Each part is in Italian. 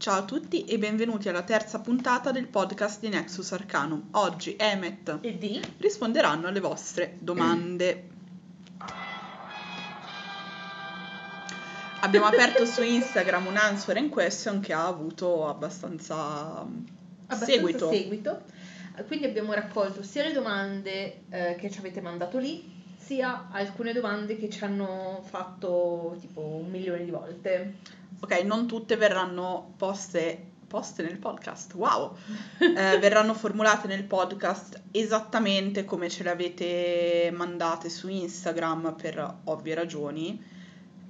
Ciao a tutti e benvenuti alla terza puntata del podcast di Nexus Arcanum. Oggi Emmet e D risponderanno alle vostre domande. Abbiamo aperto su Instagram un answer and question che ha avuto abbastanza, abbastanza seguito. seguito. Quindi abbiamo raccolto sia le domande eh, che ci avete mandato lì, sia alcune domande che ci hanno fatto tipo un milione di volte. Ok, non tutte verranno poste, poste nel podcast, wow! Eh, verranno formulate nel podcast esattamente come ce le avete mandate su Instagram per ovvie ragioni,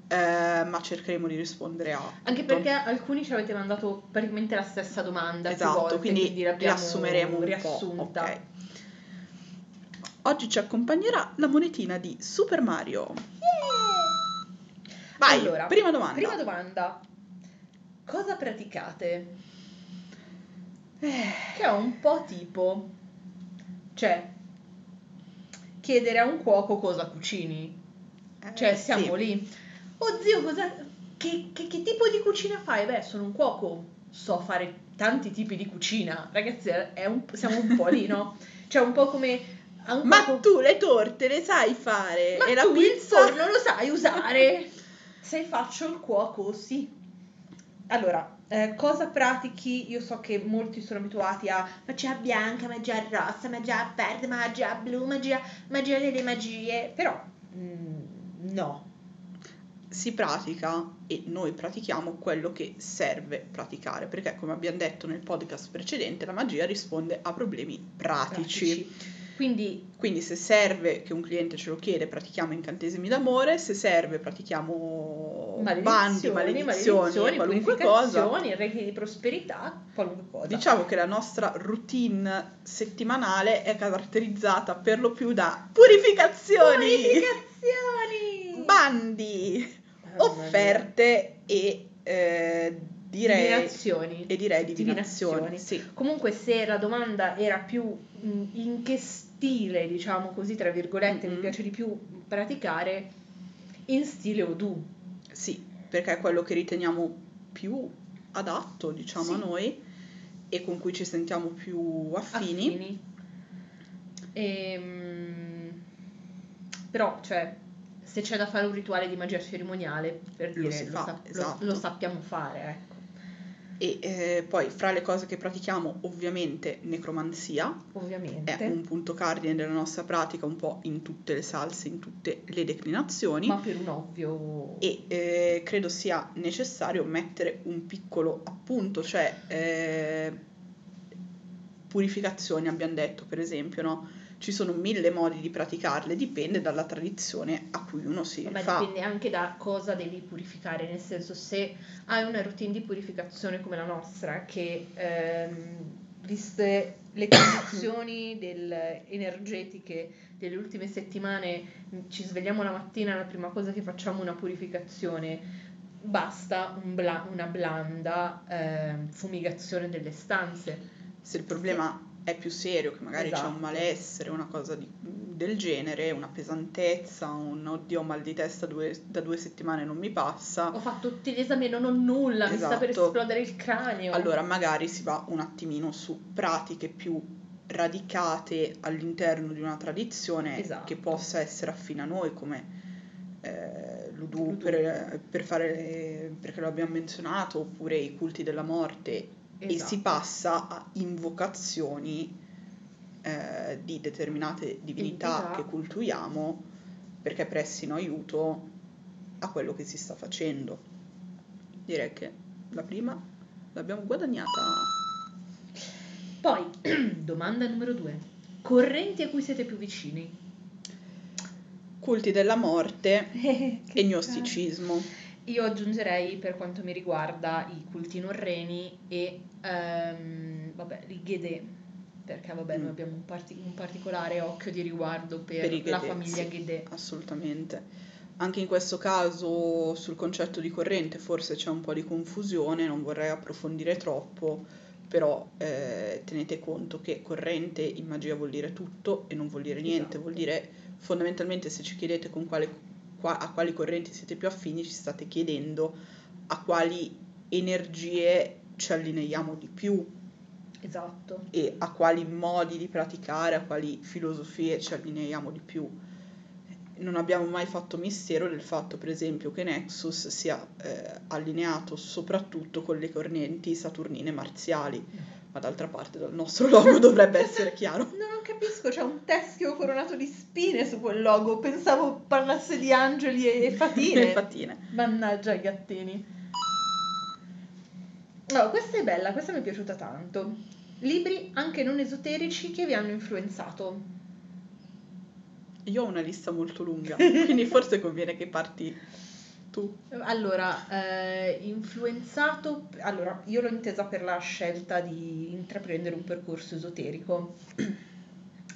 eh, ma cercheremo di rispondere a... Anche perché alcuni ci avete mandato praticamente la stessa domanda Esatto, volte, quindi l'abbiamo riassumeremo un riassunta. po'. ok. Oggi ci accompagnerà la monetina di Super Mario. Vai, Allora, prima domanda. Prima domanda. Cosa praticate? Eh, Che è un po' tipo, cioè, chiedere a un cuoco cosa cucini. Cioè, eh, siamo sì. lì. Oh zio, cosa, che, che- che tipo di cucina fai? Beh, sono un cuoco, so fare tanti tipi di cucina. Ragazzi, un- siamo un po' lì, no? Cioè, un po' come... a un Ma cuoco- tu le torte le sai fare Ma e la tu il pizza forno lo sai usare? Se faccio il cuoco, sì. Allora, eh, cosa pratichi? Io so che molti sono abituati a magia bianca, magia rossa, magia verde, magia blu, magia, magia delle magie, però mm, no. si pratica e noi pratichiamo quello che serve praticare, perché come abbiamo detto nel podcast precedente, la magia risponde a problemi pratici. Pratici. Quindi Quindi se serve che un cliente ce lo chiede, pratichiamo incantesimi d'amore, se serve pratichiamo bandi, maledizioni, qualunque cosa. purificazioni, regni di prosperità, qualunque cosa. Diciamo che la nostra routine settimanale è caratterizzata per lo più da purificazioni, Purificazioni! bandi, Mamma offerte e eh, direi Divinazioni. e direi divinazioni. Divinazioni. Sì. Comunque, se la domanda era più mh, in che stile, diciamo così, tra virgolette, mi Mhm. piace di più praticare, in stile Odoo. Sì, perché è quello che riteniamo più adatto, diciamo, Sì. a noi e con cui ci sentiamo più affini. affini. Ehm, però, cioè, se c'è da fare un rituale di magia cerimoniale, per Lo dire, lo, fa, lo- esatto. lo sappiamo fare, ecco. E eh, poi fra le cose che pratichiamo, ovviamente, necromanzia Ovviamente. è un punto cardine della nostra pratica, un po' in tutte le salse, in tutte le declinazioni. Ma per un ovvio... E eh, credo sia necessario mettere un piccolo appunto, cioè eh, purificazioni abbiamo detto per esempio, no? Ci sono mille modi di praticarle, dipende dalla tradizione a cui uno si Vabbè, fa. dipende anche da cosa devi purificare, nel senso se hai una routine di purificazione come la nostra, che ehm, viste le condizioni del- energetiche delle ultime settimane, ci svegliamo la mattina, la prima cosa che facciamo è una purificazione, basta un bla- una blanda ehm, fumigazione delle stanze. Se il problema è più serio, che magari c'è Esatto. un malessere, una cosa di- del genere, una pesantezza, un oddio mal di testa due- da due settimane non mi passa, Ho fatto tutti gli esami e non ho nulla, mi sta per Esatto. esplodere il cranio. allora magari si va un attimino su pratiche più radicate all'interno di una tradizione Esatto. che possa essere affine a noi come eh, l'udu L'udu. per, per fare perché lo abbiamo menzionato oppure i culti della morte e Esatto. si passa a invocazioni eh, di determinate divinità Entità. che cultuiamo perché prestino aiuto a quello che si sta facendo. Direi che la prima l'abbiamo guadagnata. Poi, domanda numero due. Correnti a cui siete più vicini? Culti della morte e gnosticismo. Io aggiungerei per quanto mi riguarda i culti norreni e ehm, vabbè, i Ghede, perché vabbè, Mm. noi abbiamo un, parti- un particolare occhio di riguardo per, Per i la famiglia sì. Ghede. Assolutamente. Anche in questo caso sul concetto di corrente forse c'è un po' di confusione, non vorrei approfondire troppo, però eh, tenete conto che corrente in magia vuol dire tutto e non vuol dire niente, Esatto. vuol dire fondamentalmente se ci chiedete con quale, qua- a quali correnti siete più affini, ci state chiedendo a quali energie ci allineiamo di più Esatto. e a quali modi di praticare, a quali filosofie ci allineiamo di più. Non abbiamo mai fatto mistero del fatto, per esempio, che Nexus sia eh, allineato soprattutto con le correnti saturnine marziali, ma d'altra parte dal nostro logo dovrebbe essere chiaro. No, non capisco, c'è un teschio coronato di spine su quel logo. Pensavo parlasse di angeli e fatine. Le fattine. Mannaggia i gattini. No, questa è bella, questa mi è piaciuta tanto. Libri anche non esoterici che vi hanno influenzato. Io ho una lista molto lunga, quindi forse conviene che parti tu. Allora, eh, influenzato, allora, io l'ho intesa per la scelta di intraprendere un percorso esoterico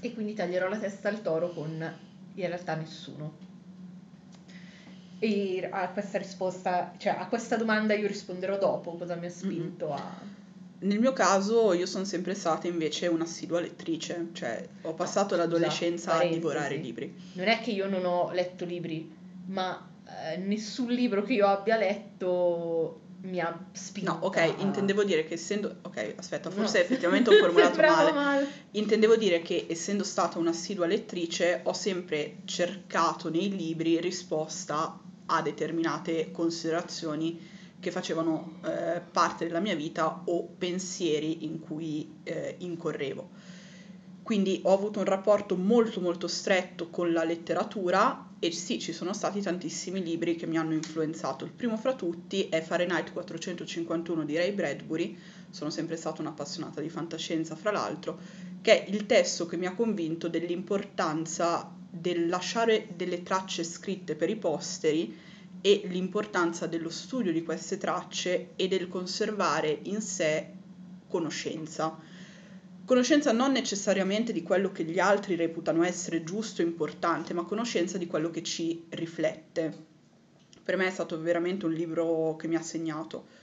e quindi taglierò la testa al toro con in realtà nessuno. E a questa risposta, cioè a questa domanda io risponderò dopo cosa mi ha spinto a... Nel mio caso io sono sempre stata invece un'assidua lettrice, cioè ho passato scusa, l'adolescenza a parentesi. divorare libri. Non è che io non ho letto libri, ma eh, nessun libro che io abbia letto mi ha spinto. No, ok, intendevo dire che essendo... Ok, aspetta, No. forse effettivamente ho formulato Sembrava male. Intendevo dire che essendo stata un'assidua lettrice ho sempre cercato nei libri risposta a determinate considerazioni che facevano eh, parte della mia vita o pensieri in cui eh, incorrevo. Quindi ho avuto un rapporto molto molto stretto con la letteratura e sì, ci sono stati tantissimi libri che mi hanno influenzato. Il primo fra tutti è Fahrenheit 451 di Ray Bradbury, sono sempre stata un'appassionata di fantascienza fra l'altro, che è il testo che mi ha convinto dell'importanza del lasciare delle tracce scritte per i posteri e l'importanza dello studio di queste tracce e del conservare in sé conoscenza. Conoscenza non necessariamente di quello che gli altri reputano essere giusto e importante, ma conoscenza di quello che ci riflette. Per me è stato veramente un libro che mi ha segnato.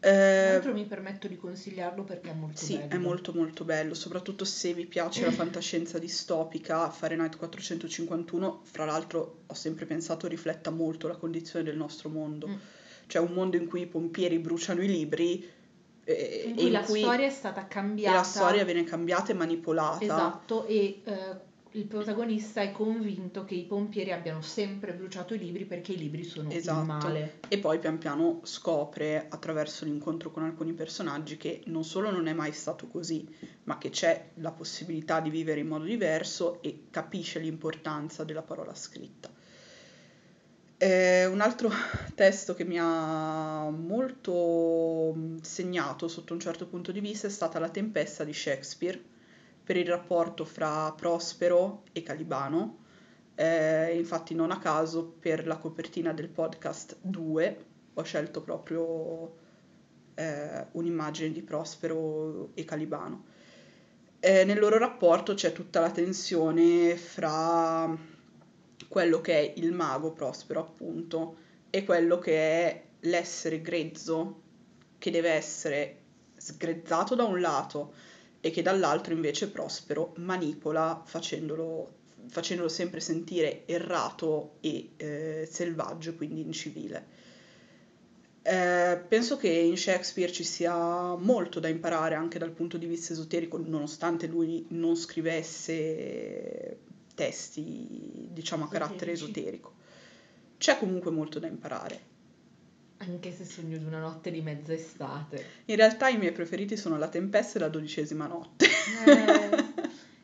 Eh, mi permetto di consigliarlo perché è molto sì, bello. è molto molto bello, soprattutto se vi piace la fantascienza distopica, Fahrenheit 451, fra l'altro ho sempre pensato rifletta molto la condizione del nostro mondo, Mm. cioè un mondo in cui i pompieri bruciano i libri eh, In cui la cui storia è stata e cambiata. la storia viene cambiata e manipolata. Esatto, e eh, il protagonista è convinto che i pompieri abbiano sempre bruciato i libri perché i libri sono Esatto. il male. E poi pian piano scopre attraverso l'incontro con alcuni personaggi che non solo non è mai stato così, ma che c'è la possibilità di vivere in modo diverso e capisce l'importanza della parola scritta. Eh, un altro testo che mi ha molto mh, segnato sotto un certo punto di vista è stata La tempesta di Shakespeare per il rapporto fra Prospero e Calibano. Eh, infatti non a caso per la copertina del podcast 2 ho scelto proprio eh, un'immagine di Prospero e Calibano. Eh, nel loro rapporto c'è tutta la tensione fra quello che è il mago Prospero, appunto, e quello che è l'essere grezzo, che deve essere sgrezzato da un lato e che dall'altro invece Prospero manipola facendolo, facendolo sempre sentire errato e eh, selvaggio, quindi incivile. Eh, penso che in Shakespeare ci sia molto da imparare anche dal punto di vista esoterico, nonostante lui non scrivesse testi, diciamo, a carattere Esoterici. esoterico. C'è comunque molto da imparare. Anche se sogno di una notte di mezza estate. In realtà i miei preferiti sono La Tempesta e La Dodicesima Notte. Eh,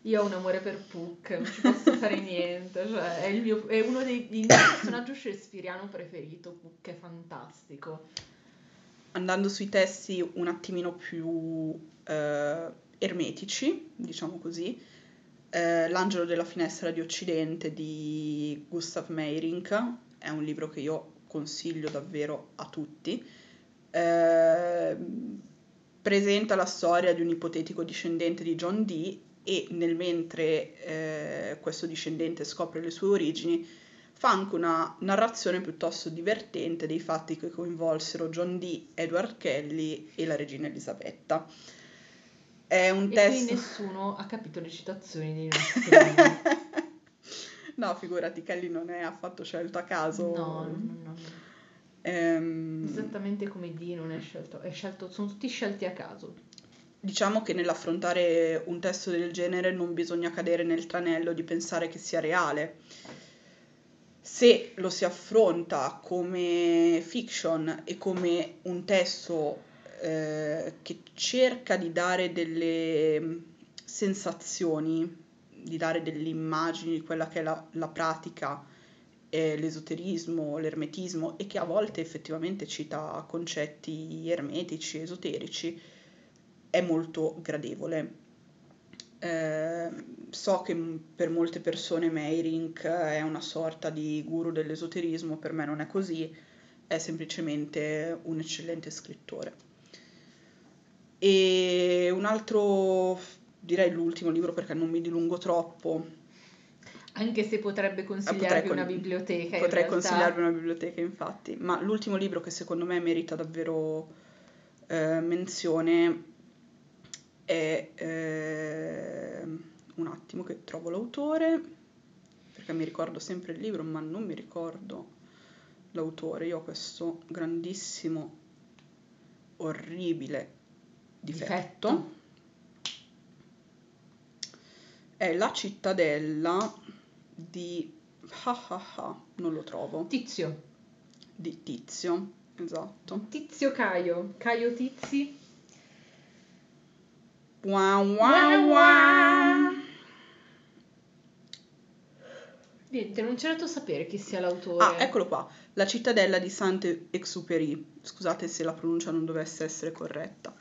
io ho un amore per Puck, non ci posso fare niente. Cioè, è, il mio- è uno dei mio personaggio shakespeariano preferito. Puck è fantastico. Andando sui testi un attimino più eh, ermetici, diciamo così, eh, L'angelo della finestra di Occidente di Gustav Meyrink è un libro che io consiglio davvero a tutti. Eh, presenta la storia di un ipotetico discendente di John Dee e nel mentre eh, questo discendente scopre le sue origini fa anche una narrazione piuttosto divertente dei fatti che coinvolsero John Dee, Edward Kelly e la regina Elisabetta. È un E qui testo... nessuno ha capito le citazioni dei nostri. no, figurati, Kelly non è affatto scelto a caso. No, no, no, no. Ehm, Esattamente come D non è scelto, è scelto, sono tutti scelti a caso. diciamo che nell'affrontare un testo del genere non bisogna cadere nel tranello di pensare che sia reale. Se lo si affronta come fiction e come un testo eh, che cerca di dare delle sensazioni, di dare delle immagini di quella che è la, la pratica, eh, l'esoterismo, l'ermetismo e che a volte effettivamente cita concetti ermetici, esoterici, è molto gradevole. Eh, so che m- per molte persone Meirink è una sorta di guru dell'esoterismo, per me non è così, è semplicemente un eccellente scrittore. E un altro, direi l'ultimo libro perché non mi dilungo troppo, Anche se potrebbe Ah, consigliarvi con- una biblioteca. Potrei consigliarvi una biblioteca, infatti, ma l'ultimo libro che secondo me merita davvero eh, menzione è eh, un attimo che trovo l'autore, perché mi ricordo sempre il libro, ma non mi ricordo l'autore. Io ho questo grandissimo, orribile difetto. È La cittadella di... ah ah ah, non lo trovo. Tizio. Di Tizio, esatto. Tizio Caio. Caio Tizi. Wow, wow, wow. Niente, non c'è dato sapere chi sia l'autore. Ah, eccolo qua. La cittadella di Saint-Exupéry. Scusate se la pronuncia non dovesse essere corretta.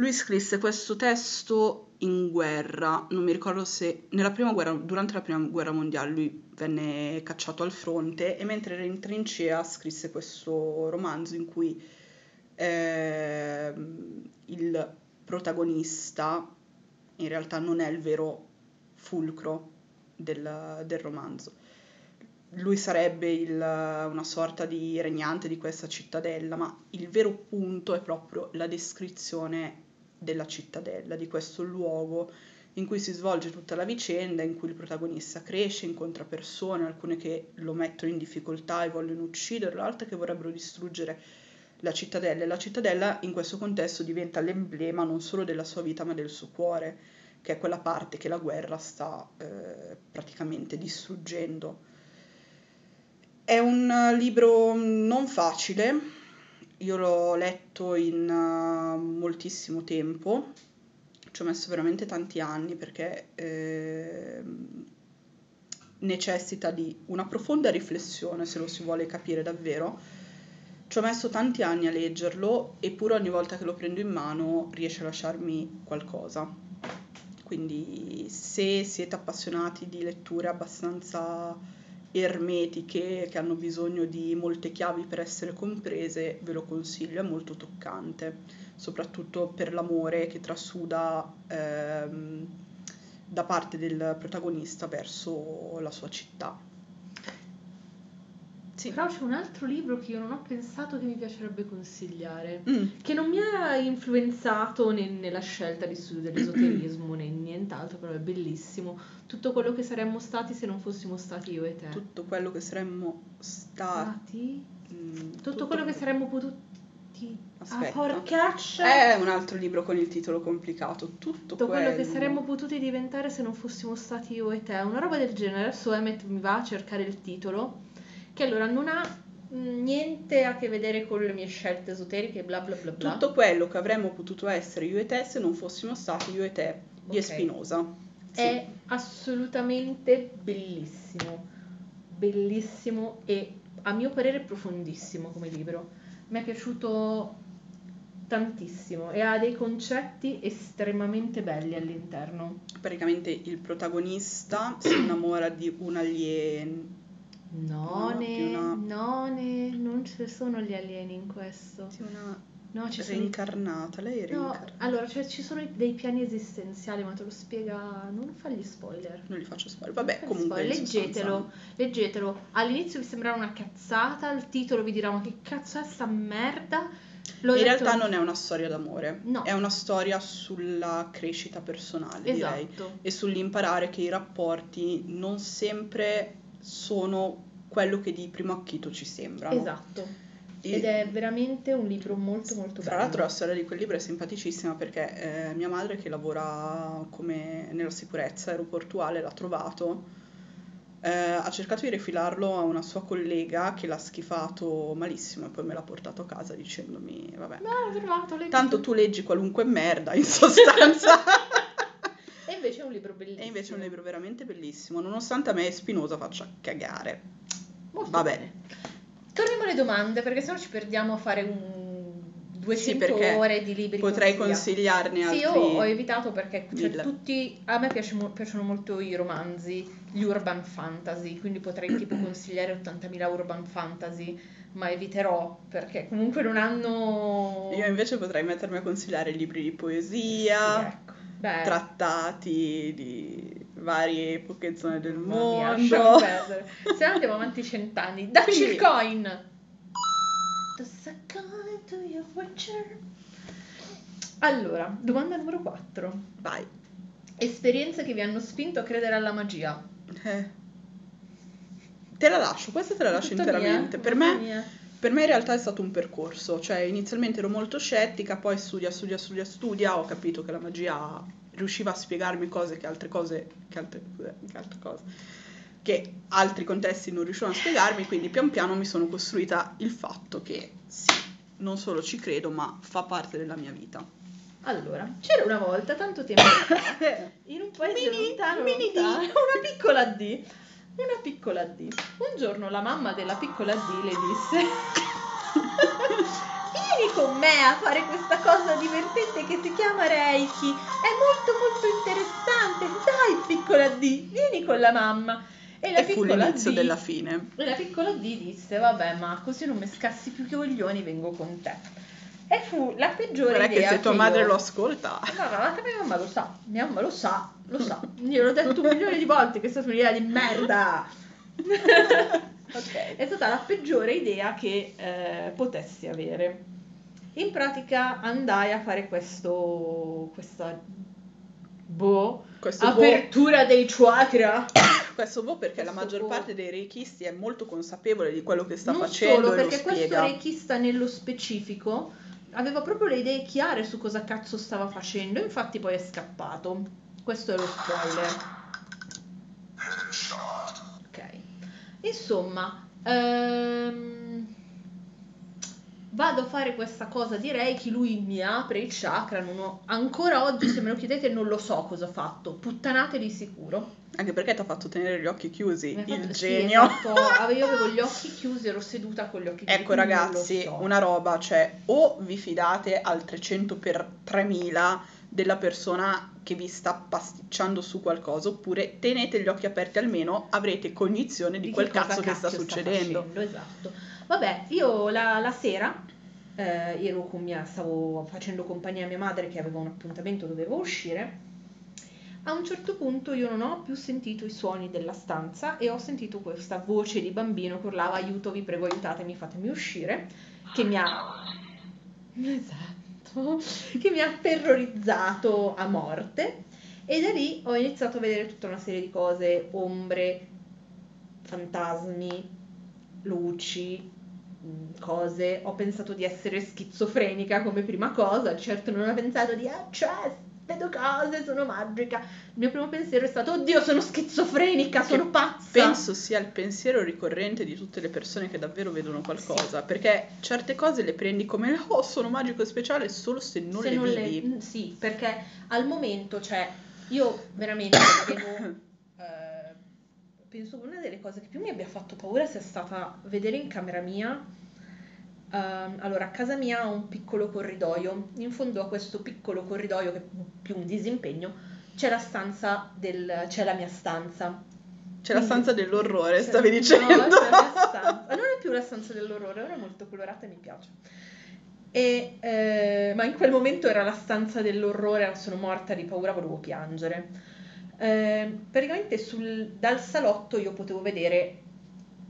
Lui scrisse questo testo in guerra, non mi ricordo se guerra, durante la prima guerra mondiale lui venne cacciato al fronte e mentre era in trincea scrisse questo romanzo in cui ehm, il protagonista in realtà non è il vero fulcro del, del romanzo. Lui sarebbe il- una sorta di regnante di questa cittadella, ma il vero punto è proprio la descrizione della cittadella, di questo luogo in cui si svolge tutta la vicenda, in cui il protagonista cresce, incontra persone, alcune che lo mettono in difficoltà e vogliono ucciderlo, altre che vorrebbero distruggere la cittadella. E la cittadella in questo contesto diventa l'emblema non solo della sua vita, ma del suo cuore, che è quella parte che la guerra sta eh, praticamente distruggendo. È un eh, libro non facile, io l'ho letto in eh, moltissimo tempo, ci ho messo veramente tanti anni perché ehm, necessita di una profonda riflessione se lo si vuole capire davvero. Ci ho messo tanti anni a leggerlo, eppure ogni volta che lo prendo in mano riesce a lasciarmi qualcosa. Quindi se siete appassionati di letture abbastanza ermetiche che hanno bisogno di molte chiavi per essere comprese, ve lo consiglio, è molto toccante, soprattutto per l'amore che trasuda ehm, da parte del protagonista verso la sua città. Sì. Però c'è un altro libro che io non ho pensato che mi piacerebbe consigliare. Mm, Che non mi ha influenzato ne- nella scelta di studio dell'esoterismo né nient'altro, però è bellissimo. Tutto quello che saremmo stati se non fossimo stati io e te. tutto quello che saremmo stati. Mm, Tutto quello che saremmo potuti. Ah, Aspetta. porcaccia! È un altro libro con il titolo complicato. Tutto, Tutto quello che quello. saremmo potuti diventare se non fossimo stati io e te. Una roba del genere. Adesso Emmet mi va a cercare il titolo. Che allora non ha niente a che vedere con le mie scelte esoteriche, bla bla bla bla. Tutto quello che avremmo potuto essere io e te se non fossimo stati io e te di Ok. Espinosa. Sì. È assolutamente bellissimo, bellissimo e a mio parere profondissimo come libro. Mi è piaciuto tantissimo e ha dei concetti estremamente belli all'interno. Praticamente il protagonista si innamora di un alien. None, una- none, non ci sono gli alieni in questo. Sì, una No, ci sono reincarnata. Lei è No, reincarnata. allora, cioè, ci sono dei piani esistenziali, ma te lo spiega... Non fagli spoiler. Non gli faccio spoiler. Vabbè, comunque. spoiler, in sostanza- leggetelo, leggetelo. All'inizio vi sembrerà una cazzata, il titolo vi dirà ma che cazzo è sta merda? L'ho In letto- realtà non è una storia d'amore, No. è una storia sulla crescita personale, direi, Esatto. e sull'imparare che i rapporti non sempre sono quello che di primo acchito ci sembrano. Esatto. ed è veramente un libro molto molto Tra bello. l'altro la storia di quel libro è simpaticissima perché eh, mia madre che lavora come nella sicurezza aeroportuale l'ha trovato, eh, ha cercato di rifilarlo a una sua collega che l'ha schifato malissimo e poi me l'ha portato a casa dicendomi, vabbè, Ma l'ho trovato, tanto tu leggi qualunque merda in sostanza. Invece è un libro bellissimo. e invece è un libro veramente bellissimo, nonostante a me Spinoza faccia cagare. Molto Va bene. Torniamo alle domande perché sennò ci perdiamo a fare un 200 Sì, ore di libri Potrei consigliarne Sì, altri. io ho evitato perché cioè, tutti a me piace mo- piacciono molto i romanzi, gli urban fantasy, quindi potrei tipo consigliare 80.000 urban fantasy, ma eviterò perché comunque non hanno Io invece potrei mettermi a consigliare libri di Sì, poesia, ecco. Beh, trattati di varie epoche zone del mamma mia, mondo. lasciamo perdere. Se no andiamo avanti cent'anni. Dacci Quindi- il coin. Allora, domanda numero 4. Vai. Esperienze che vi hanno spinto a credere alla magia. Eh. Te la lascio, questa te la lascio Tutta interamente. mia, Per me, mia. Per me in realtà è stato un percorso, cioè inizialmente ero molto scettica, poi studia, studia, studia, studia, ho capito che la magia riusciva a spiegarmi cose che altre cose, che altre, che altre cose, che altri contesti non riuscivano a spiegarmi, quindi pian piano mi sono costruita il fatto che sì, non solo ci credo, ma fa parte della mia vita. Allora, c'era una volta, tanto tempo fa, in un paese Mini- lontano, mini D. lontano, una piccola D, una piccola D. Un giorno la mamma della piccola D le disse: Vieni con me a fare questa cosa divertente che si chiama Reiki. È molto molto interessante. Dai, piccola D, vieni con la mamma. E la E fu piccola l'inizio D della fine. e la piccola D disse: Vabbè, ma così non mi scassi più i coglioni, vengo con te. E fu la peggiore Guarda che idea se tua che madre io- lo ascolta, No, no, anche mia mamma lo sa, mia mamma lo sa, lo sa. Io l'ho detto un milione di volte che è stata un'idea di merda. ok. È stata la peggiore idea che eh, potessi avere. In pratica andai a fare questo, questa boh, Questo boh, apertura dei chakra. questo boh perché la questo maggior boh. parte dei reichisti è molto consapevole di quello che sta non facendo solo lo perché questo reikista nello specifico aveva proprio le idee chiare su cosa cazzo stava facendo, infatti poi è scappato. Questo è lo spoiler. Ok. Insomma, ehm, vado a fare questa cosa di Reiki, lui mi apre il chakra, non ho- ancora oggi se me lo chiedete non lo so cosa ha fatto, puttanate di sicuro. Anche perché ti ha fatto tenere gli occhi chiusi, fatto- il sì, genio. esatto, ave- io avevo gli occhi chiusi, ero seduta con gli occhi chiusi. Ecco ragazzi, so. una roba, cioè o vi fidate al 300 per 3000 della persona che vi sta pasticciando su qualcosa, oppure tenete gli occhi aperti almeno, avrete cognizione di, che quel cosa cazzo che sta succedendo. facendo, esatto. Vabbè, io la, la sera eh, ero con mia, stavo facendo compagnia a mia madre che aveva un appuntamento, dovevo uscire. A un certo punto io non ho più sentito i suoni della stanza e ho sentito questa voce di bambino che urlava aiuto, vi prego aiutatemi, fatemi uscire, che mi ha... Esatto, che mi ha terrorizzato a morte e da lì ho iniziato a vedere tutta una serie di cose, ombre, fantasmi, luci, cose. Ho pensato di essere schizofrenica come prima cosa, certo non ho pensato di, ah, cioè, vedo cose, sono magica. Il mio primo pensiero è stato, oddio, sono schizofrenica, sono pazza. Penso sia il pensiero ricorrente di tutte le persone che davvero vedono qualcosa, perché certe cose le prendi come oh, sono magico e speciale solo se non Se le non vivi. mm, sì, perché al momento, cioè, io veramente avevo, penso che una delle cose che più mi abbia fatto paura sia stata vedere in camera mia, ehm, allora a casa mia ho un piccolo corridoio, in fondo a questo piccolo corridoio che è più un disimpegno, c'è la stanza del, c'è la mia stanza. C'è la Quindi- stanza dell'orrore, stavi no, dicendo. c'è la mia stanza. Non è più la stanza dell'orrore, ora è molto colorata e mi piace. E, eh, ma in quel momento era la stanza dell'orrore, sono morta di paura, volevo piangere. Eh, praticamente sul- dal salotto io potevo vedere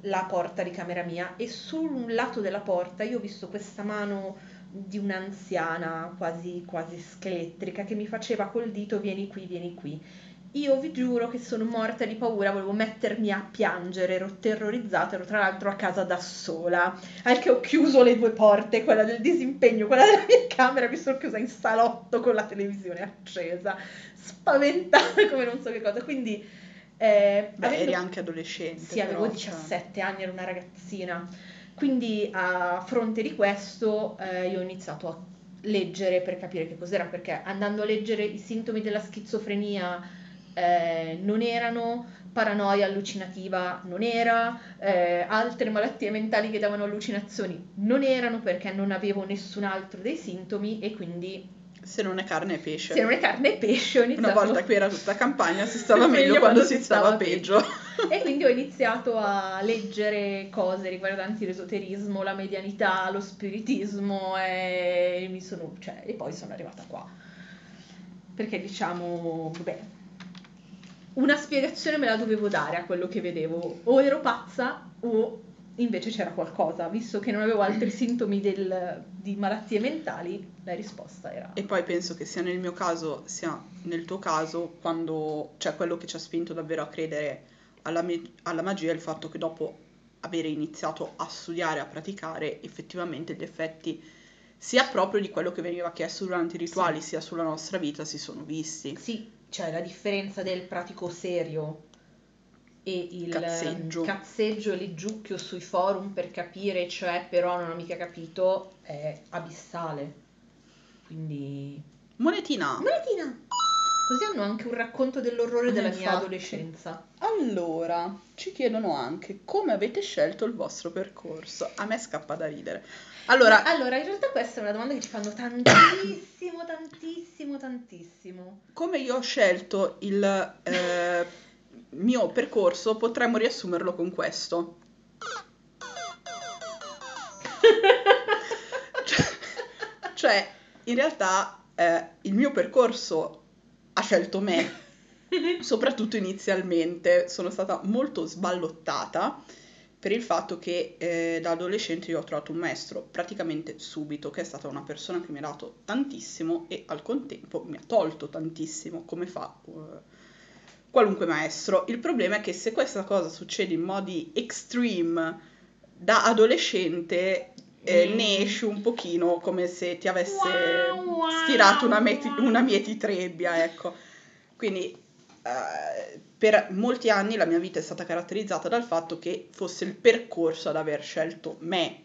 la porta di camera mia e sul un lato della porta io ho visto questa mano di un'anziana quasi, quasi scheletrica che mi faceva col dito vieni qui, vieni qui. Io vi giuro che sono morta di paura, volevo mettermi a piangere, ero terrorizzata, ero tra l'altro a casa da sola, anche ho chiuso le due porte, quella del disimpegno, quella della mia camera, mi sono chiusa in salotto con la televisione accesa, spaventata come non so che cosa, quindi... Eh, Beh, avendo... eri anche adolescente. Sì, avevo però, 17 cioè... anni, ero una ragazzina, quindi a fronte di questo eh, io ho iniziato a leggere per capire che cos'era, perché andando a leggere i sintomi della schizofrenia eh, non erano, paranoia allucinativa non era, eh, altre malattie mentali che davano allucinazioni non erano perché non avevo nessun altro dei sintomi e quindi... Se non è carne e pesce. Se non è carne e pesce ho iniziato... Una volta che era tutta campagna si stava meglio, quando, quando, si stava, stava peggio. peggio. e quindi ho iniziato a leggere cose riguardanti l'esoterismo, la medianità, lo spiritismo e, mi sono, cioè, e poi sono arrivata qua. Perché diciamo, vabbè, una spiegazione me la dovevo dare a quello che vedevo. O ero pazza o invece c'era qualcosa, visto che non avevo altri sintomi del, di malattie mentali, la risposta era... E poi penso che sia nel mio caso, sia nel tuo caso, quando, cioè quello che ci ha spinto davvero a credere alla, me- alla magia è il fatto che dopo aver iniziato a studiare, a praticare, effettivamente gli effetti sia proprio di quello che veniva chiesto durante i rituali, sì. sia sulla nostra vita, si sono visti. Sì, cioè la differenza del pratico serio e il cazzeggio, cazzeggio e l'iggiucchio sui forum per capire, cioè però non ho mica capito, è abissale. Quindi... Monetina! Monetina! Così hanno anche un racconto dell'orrore della Infatti. mia adolescenza. Allora, ci chiedono anche come avete scelto il vostro percorso. A me scappa da ridere. Allora, allora, in realtà questa è una domanda che ci fanno tantissimo, tantissimo, tantissimo. Come io ho scelto il eh, mio percorso, potremmo riassumerlo con questo. cioè, in realtà eh, il mio percorso ha scelto me, soprattutto inizialmente. Sono stata molto sballottata per il fatto che eh, da adolescente io ho trovato un maestro praticamente subito, che è stata una persona che mi ha dato tantissimo e al contempo mi ha tolto tantissimo, come fa uh, qualunque maestro. Il problema è che se questa cosa succede in modi extreme da adolescente, eh, mm. ne esci un pochino come se ti avesse wow, stirato una, meti- una mietitrebbia, ecco. Quindi eh, per molti anni la mia vita è stata caratterizzata dal fatto che fosse il percorso ad aver scelto me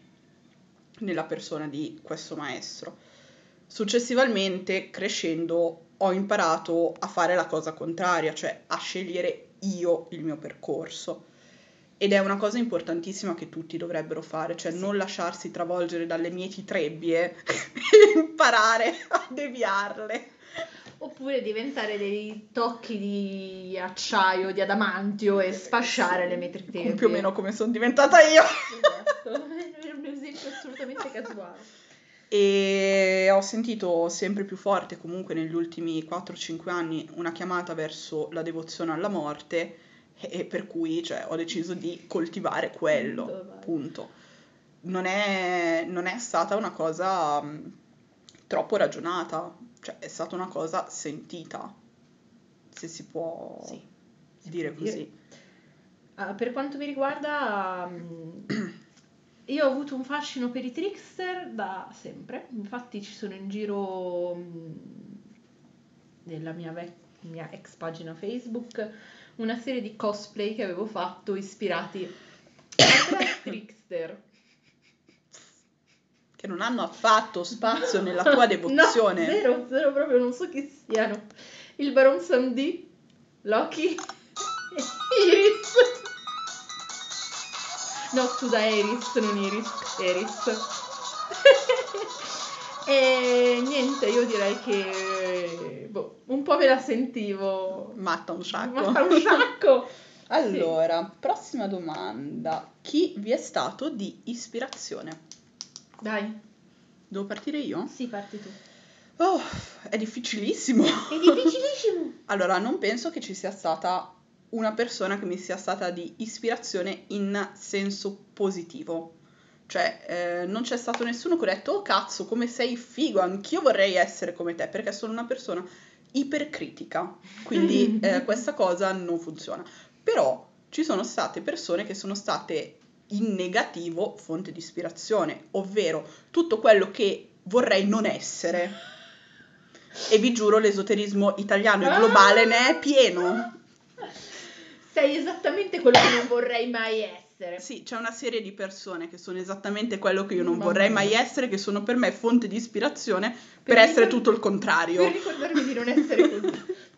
nella persona di questo maestro. Successivamente, crescendo, ho imparato a fare la cosa contraria, cioè a scegliere io il mio percorso ed è una cosa importantissima che tutti dovrebbero fare, cioè sì. non lasciarsi travolgere dalle mieti trebbie e imparare a deviarle. Oppure diventare dei tocchi di acciaio, di adamantio e sfasciare sì. le trebbie. Più o meno come sono diventata io. Esatto, è un esempio assolutamente casuale. E ho sentito sempre più forte, comunque negli ultimi 4-5 anni, una chiamata verso la devozione alla morte e per cui cioè, ho deciso di coltivare quello, punto. punto. Non, è, non, è, stata una cosa mh, mm, troppo ragionata, cioè è stata una cosa sentita, se si può sì, si dire può così. Dire. Uh, per quanto mi riguarda, um, io ho avuto un fascino per i trickster da sempre, infatti ci sono in giro um, nella mia, vec- mia ex pagina Facebook una serie di cosplay che avevo fatto ispirati a Trickster. Che non hanno affatto spazio nella tua devozione. No, zero, zero proprio, non so chi siano. Il Baron Samdi, Loki, Iris. No, scusa, Iris, non Iris, Iris. E niente, io direi che boh, un po' me la sentivo. Matta un sacco. Matta un sacco. allora, sì. prossima domanda. Chi vi è stato di ispirazione? Dai. Devo partire io? Sì, parti tu. Oh, è difficilissimo. È difficilissimo. allora, non penso che ci sia stata una persona che mi sia stata di ispirazione in senso positivo. Cioè, eh, non c'è stato nessuno che ha detto, oh cazzo, come sei figo, anch'io vorrei essere come te, perché sono una persona ipercritica, quindi eh, questa cosa non funziona. Però ci sono state persone che sono state in negativo fonte di ispirazione, ovvero tutto quello che vorrei non essere. E vi giuro, l'esoterismo italiano e globale ne è pieno. Sei esattamente quello che non vorrei mai essere. Sì, c'è una serie di persone che sono esattamente quello che io non Mamma vorrei mai essere, che sono per me fonte di ispirazione per, Per essere tutto il contrario. Per ricordarmi di non essere così.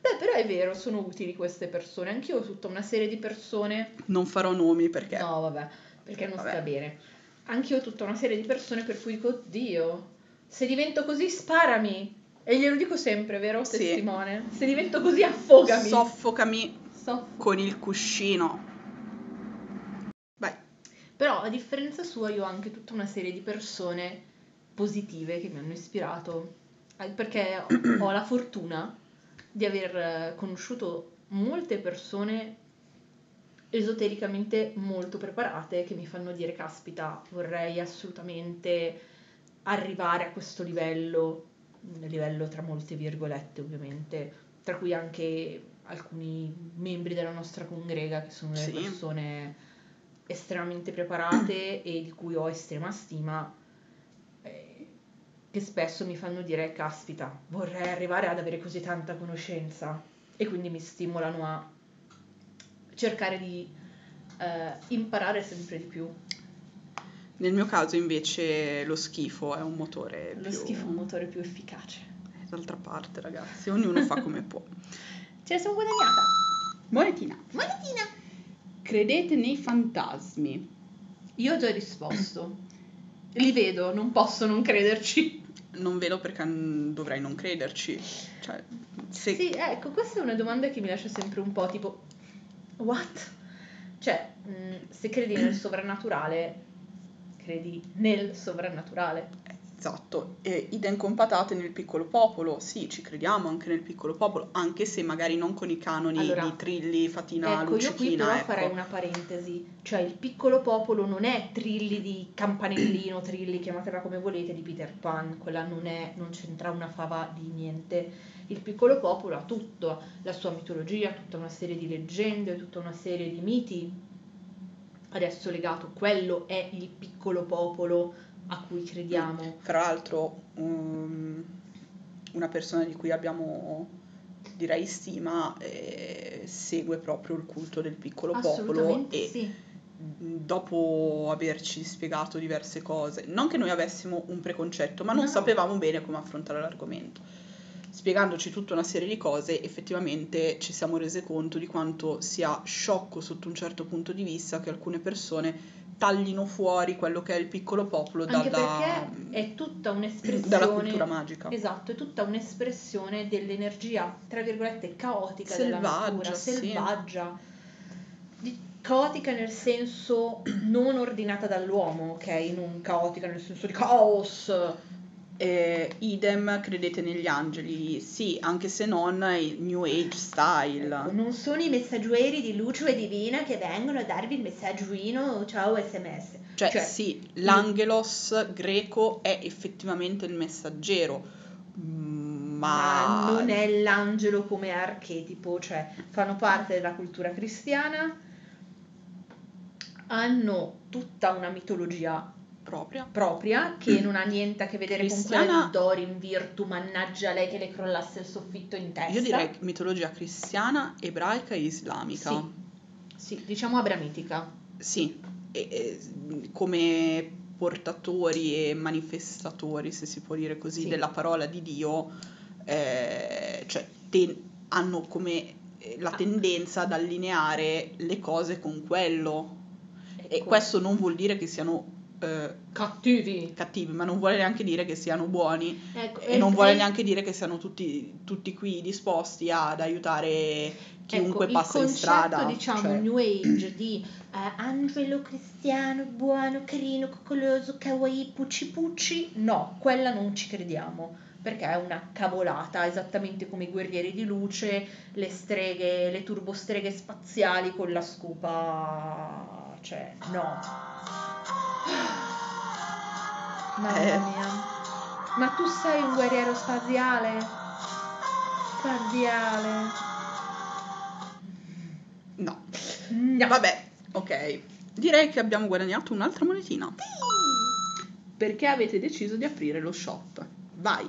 Beh, però è vero, sono utili queste persone. Anch'io ho tutta una serie di persone. Non farò nomi perché... No, vabbè, perché non Vabbè. sta bene. Anch'io ho tutta una serie di persone per cui dico, Dio, se divento così sparami. E glielo dico sempre, vero Sì. testimone? Se divento così affogami. Soffocami Soff- con il cuscino. Però a differenza sua io ho anche tutta una serie di persone positive che mi hanno ispirato, perché ho- la fortuna di aver eh, conosciuto molte persone esotericamente molto preparate che mi fanno dire, caspita, vorrei assolutamente arrivare a questo livello, un livello tra molte virgolette ovviamente, tra cui anche alcuni membri della nostra congrega che sono delle Sì. persone estremamente preparate e di cui ho estrema stima, eh, che spesso mi fanno dire, caspita, vorrei arrivare ad avere così tanta conoscenza e quindi mi stimolano a cercare di eh, imparare sempre di più. Nel mio caso invece lo schifo è un motore Lo più... schifo è un motore più efficace. D'altra parte ragazzi, ognuno fa come può. Ce la siamo guadagnata. Monetina. Monetina! Credete nei fantasmi? Io ho già risposto. Li vedo, non posso non crederci. Non vedo perché n- dovrei non crederci. Cioè, se... Sì, ecco, questa è una domanda che mi lascia sempre un po' tipo, what? Cioè, mh, se credi nel sovrannaturale, credi nel sovrannaturale. Esatto, e idem con patate nel piccolo popolo, sì, ci crediamo anche nel piccolo popolo, anche se magari non con i canoni Allora, di Trilli, Fatina, ecco, io qui però ecco. farei una parentesi, cioè il piccolo popolo non è Trilli di Campanellino, Trilli, chiamatela come volete, di Peter Pan, quella non è, non c'entra una fava di niente. Il piccolo popolo ha tutto, la sua mitologia, tutta una serie di leggende, tutta una serie di miti. Adesso legato, quello è il piccolo popolo a cui crediamo. Fra l'altro, um, una persona di cui abbiamo, direi, stima, eh, segue proprio il culto del piccolo popolo e sì. dopo averci spiegato diverse cose, non che noi avessimo un preconcetto, ma non No. sapevamo bene come affrontare l'argomento. Spiegandoci tutta una serie di cose, effettivamente ci siamo rese conto di quanto sia sciocco sotto un certo punto di vista che alcune persone taglino fuori quello che è il piccolo popolo Anche dalla, perché è tutta un'espressione dalla cultura magica. Esatto, è tutta un'espressione dell'energia, tra virgolette, caotica della Selvaggia, natura, sì. selvaggia. Di- caotica nel senso non ordinata dall'uomo, ok? Non caotica nel senso di caos. Eh, idem, credete negli angeli? Sì, anche se non il New Age style. Ecco, non sono i messaggeri di luce e divina che vengono a darvi il messaggino ciao sms. Cioè, Cioè, sì, l'angelos greco è effettivamente il messaggero, mm, ma ma non è l'angelo come archetipo, cioè fanno parte della cultura cristiana, hanno tutta una mitologia propria. propria che non ha niente a che vedere con quella Cristiana- di Dorin Virtu, mannaggia lei che le crollasse il soffitto in testa. Io direi mitologia cristiana, ebraica e islamica. Sì. Sì, diciamo abramitica. Sì, e- e, come portatori e manifestatori, se si può dire così, Sì. della parola di Dio, eh, cioè te- hanno come eh, la Ah. tendenza ad allineare le cose con quello. E Ecco. questo non vuol dire che siano eh, cattivi. cattivi, ma non vuole neanche dire che siano buoni Ecco, e non vuole e- neanche dire che siano tutti, tutti qui disposti ad aiutare chiunque ecco, passa il in strada. concetto, diciamo, cioè- new age di eh, angelo cristiano, buono, carino, coccoloso, kawaii, pucci pucci, no, quella non ci crediamo. Perché è una cavolata, esattamente come i guerrieri di luce, le streghe, le turbostreghe spaziali con la scopa. Cioè, no. Mamma Eh. mia. Ma tu sei un guerriero spaziale? Cardiale. No. No. Vabbè, ok. Direi che abbiamo guadagnato un'altra monetina. Perché avete deciso di aprire lo shop? Vai.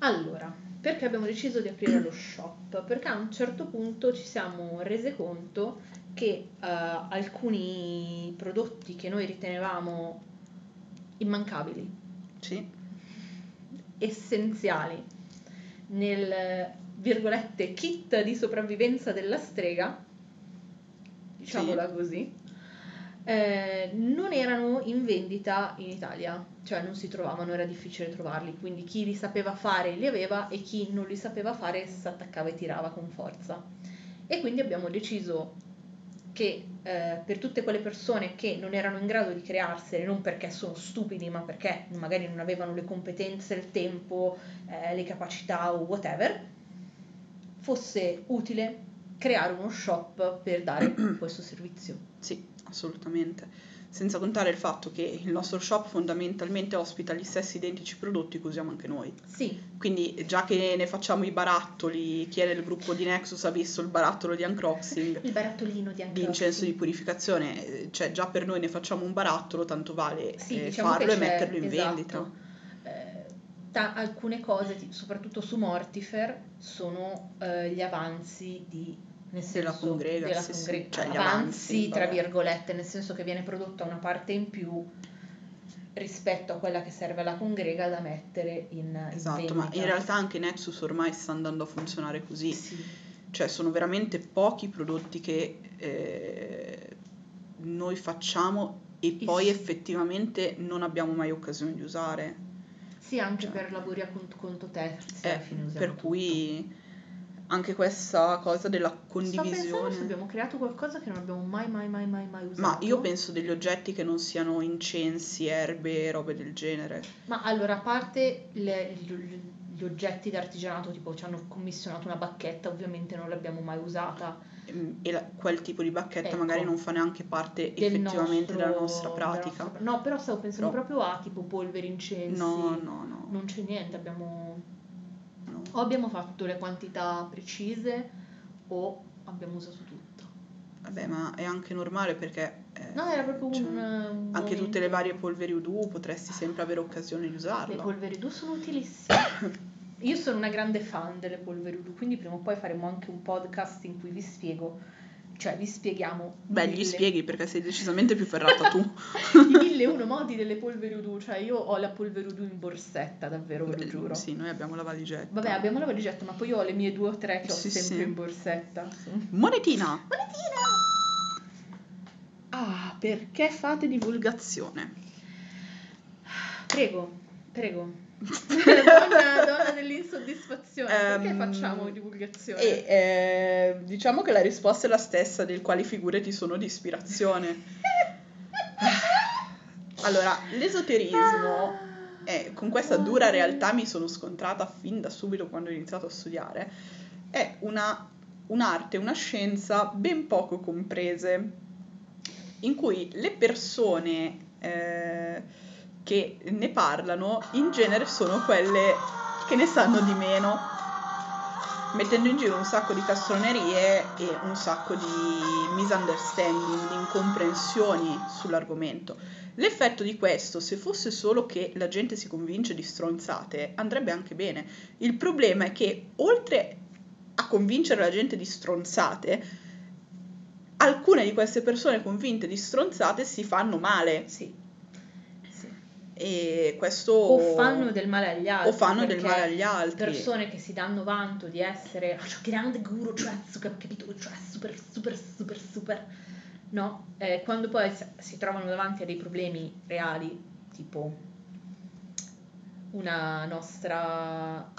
Allora, perché abbiamo deciso di aprire lo shop? Perché a un certo punto ci siamo rese conto che eh, alcuni prodotti che noi ritenevamo immancabili, Sì. essenziali. Nel virgolette kit di sopravvivenza della strega, diciamola così, eh, non erano in vendita in Italia, cioè non si trovavano, era difficile trovarli, quindi chi li sapeva fare li aveva e chi non li sapeva fare si attaccava e tirava con forza. E quindi abbiamo deciso che eh, per tutte quelle persone che non erano in grado di crearsene, non perché sono stupidi, ma perché magari non avevano le competenze, il tempo, eh, le capacità o whatever, fosse utile creare uno shop per dare questo servizio. Sì, assolutamente. Senza contare il fatto che il nostro shop fondamentalmente ospita gli stessi identici prodotti che usiamo anche noi. Sì, Quindi già che ne facciamo i barattoli, chi è nel gruppo di Nexus ha visto il barattolo di unboxing il barattolino di di Uncrossing. incenso di purificazione, eh, cioè già per noi ne facciamo un barattolo, tanto vale Sì, eh, diciamo farlo e metterlo in esatto. vendita. Eh, ta- alcune cose, soprattutto su Mortifer, sono eh, gli avanzi di nel senso, congrega, della sì, congrega. Cioè, avanzi, avanzi, tra virgolette, nel senso che viene prodotta una parte in più rispetto a quella che serve alla congrega da mettere in, in Esatto, ma vendita. in realtà anche Nexus ormai sta andando a funzionare così. Sì. Cioè sono veramente pochi prodotti che eh, noi facciamo e E poi effettivamente non abbiamo mai occasione di usare. Sì, anche Cioè. per lavori a cont- conto terzi, Eh, per tutto. cui anche questa cosa della Sto condivisione. abbiamo creato qualcosa che non abbiamo mai, mai, mai, mai, mai usato. Ma io penso degli oggetti che non siano incensi, erbe, robe del genere. Ma allora, a parte le- gli, gli oggetti d'artigianato, tipo ci hanno commissionato una bacchetta, ovviamente non l'abbiamo mai usata. Ehm, E la- quel tipo di bacchetta Ecco. magari non fa neanche parte del effettivamente nostro- della nostra della pratica. nostra- no, però stavo pensando Però- proprio a tipo polveri, incensi. No, no, no. Non c'è niente, abbiamo... O abbiamo fatto le quantità precise o abbiamo usato tutto. Vabbè, ma è anche normale perché eh, No, era proprio cioè, un, un anche tutte momento- le varie polveri udu potresti sempre avere occasione di Le usarlo. polveri udu sono utilissime. Io sono una grande fan delle polveri udu, quindi prima o poi faremo anche un podcast in cui vi spiego, cioè vi spieghiamo Beh, i gli mille- spieghi perché sei decisamente più ferrata tu. i mille e uno modi delle polveri udu, cioè io ho la polvere udu in borsetta, davvero, ve lo giuro. Sì, noi abbiamo la valigetta. Vabbè, abbiamo la valigetta, ma poi io ho le mie due o tre che ho Sì, sempre sì. in borsetta. Monetina! Monetina! Ah, perché fate divulgazione? Prego, prego. Donna, donna dell'insoddisfazione, perché Ehm, facciamo divulgazione? E eh, diciamo che la risposta è la stessa del quali figure ti sono di ispirazione. Allora, l'esoterismo, eh, con questa dura realtà mi sono scontrata fin da subito quando ho iniziato a studiare, è una, un'arte, una scienza ben poco comprese, in cui le persone eh, che ne parlano in genere sono quelle che ne sanno di meno, mettendo in giro un sacco di castronerie e un sacco di misunderstanding, di incomprensioni sull'argomento. L'effetto di questo, se fosse solo che la gente si convince di stronzate, andrebbe anche bene. Il problema è che oltre a convincere la gente di stronzate, alcune di queste persone convinte di stronzate si fanno male Sì. E questo O fanno del male agli altri. o fanno del male agli altri. Persone che si danno vanto di essere "Ah, cioè, grande guru, cioè, super, capito, cioè, super, super, super, super. No, Eh, quando poi si- si trovano davanti a dei problemi reali, tipo una nostra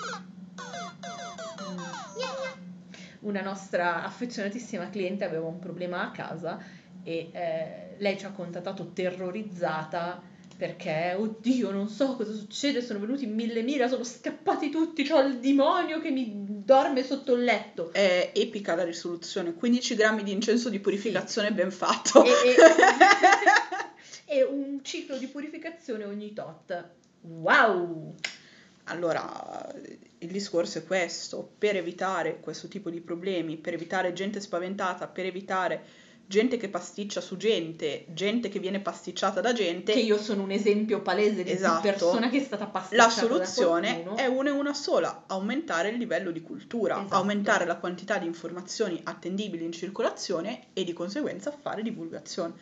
una nostra affezionatissima cliente aveva un problema a casa e eh, lei ci ha contattato terrorizzata perché, oddio, non so cosa succede, sono venuti mille mila, sono scappati tutti, ho il demonio che mi dorme sotto il letto. È epica la risoluzione, 15 grammi di incenso di purificazione ben fatto. E, e- e un ciclo di purificazione ogni tot. Wow! allora il discorso è questo, per evitare questo tipo di problemi, per evitare gente spaventata, per evitare gente che pasticcia su gente, gente che viene pasticciata da gente. Che io sono un esempio palese di Esatto. persona che è stata pasticciata La soluzione è una e una sola, aumentare il livello di cultura, Esatto. aumentare la quantità di informazioni attendibili in circolazione e di conseguenza fare divulgazione.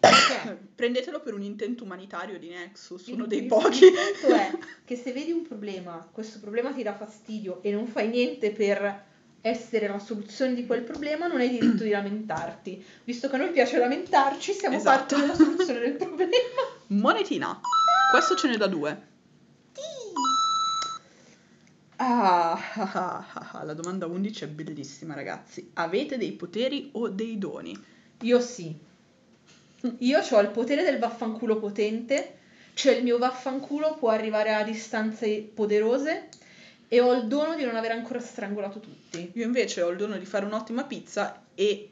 Perché? Prendetelo per un intento umanitario di Nexus, uno Il- dei il- pochi. Il punto è che se vedi un problema, questo problema ti dà fastidio e non fai niente per essere la soluzione di quel problema, non hai diritto di lamentarti. Visto che a noi piace lamentarci, siamo Esatto. parte della soluzione del problema. Monetina. Questo ce n'è da due. Ah, ah, ah, la domanda 11 è bellissima, ragazzi. Avete dei poteri o dei doni? Io sì. Io ho il potere del vaffanculo potente, cioè il mio vaffanculo può arrivare a distanze poderose e ho il dono di non aver ancora strangolato tutti. Io invece ho il dono di fare un'ottima pizza e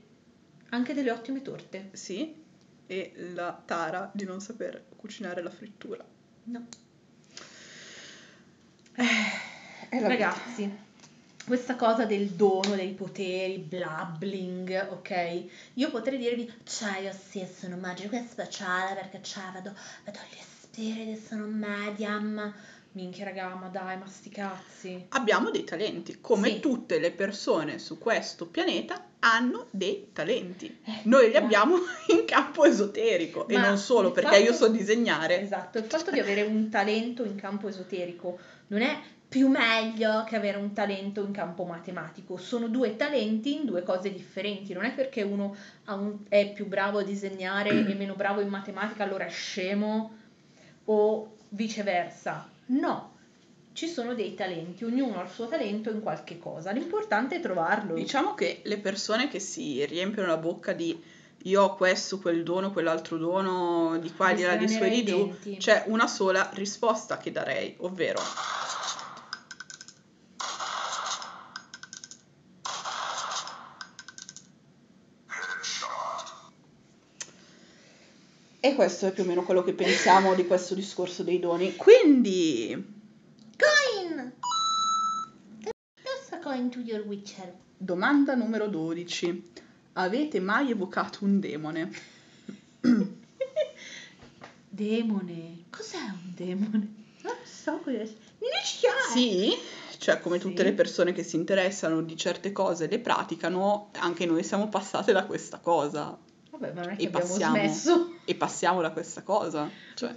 Anche delle ottime torte. sì, e la tara di non saper cucinare la frittura. No. È la Ragazzi, questa cosa del dono, dei poteri, blabbling, ok? Io potrei dirvi, cioè io sì, sono magico e speciale perché cioè vedo gli spiriti, sono medium. Minchia raga, ma dai, ma sti cazzi. Abbiamo dei talenti, come Sì. tutte le persone su questo pianeta hanno dei talenti. Eh, Noi li ma- abbiamo in campo esoterico e Ma non solo perché io fatto- so disegnare. Esatto, il fatto di avere un talento in campo esoterico non è più meglio che avere un talento in campo matematico, sono due talenti in due cose differenti, non è perché uno un- è più bravo a disegnare e meno bravo in matematica allora è scemo o viceversa, no, ci sono dei talenti, ognuno ha il suo talento in qualche cosa, l'importante è trovarlo. Diciamo che le persone che si riempiono la bocca di io ho questo, quel dono, quell'altro dono, di qua, di là, di su e di giù, c'è una sola risposta che darei, ovvero E questo è più o meno quello che pensiamo di questo discorso dei doni. Quindi, Coin! Toss a coin to your witcher. domanda numero 12. Avete mai evocato un demone? Demone. Cos'è un demone? Non so cosa. Sì, cioè come Sì. tutte le persone che si interessano di certe cose e le praticano, anche noi siamo passate da questa cosa Vabbè, ma non è che E abbiamo passiamo. smesso. e passiamo da questa cosa. Cioè,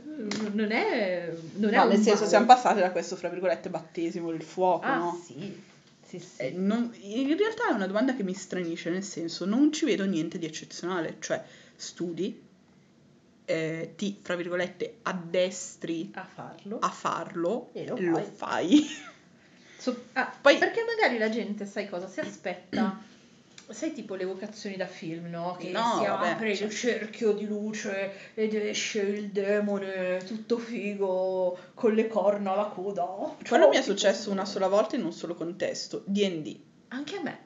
Non è... Non è no, nel senso male. siamo passate da questo, fra virgolette, battesimo del fuoco, Ah, no? sì. Sì, sì. Eh, non- in realtà è una domanda che mi stranisce, nel senso, non ci vedo niente di eccezionale, cioè studi, eh, ti, fra virgolette, addestri A farlo. a farlo, E lo lo fai. fai. So- ah, Poi- perché magari la gente, sai cosa, si aspetta... Sai tipo le vocazioni da film, no? Che No, si vabbè, apre cioè- il cerchio di luce ed esce il demone tutto figo con le corna alla coda. Oh, Quello mi è successo una sola volta in un solo contesto, D&D, Anche a me.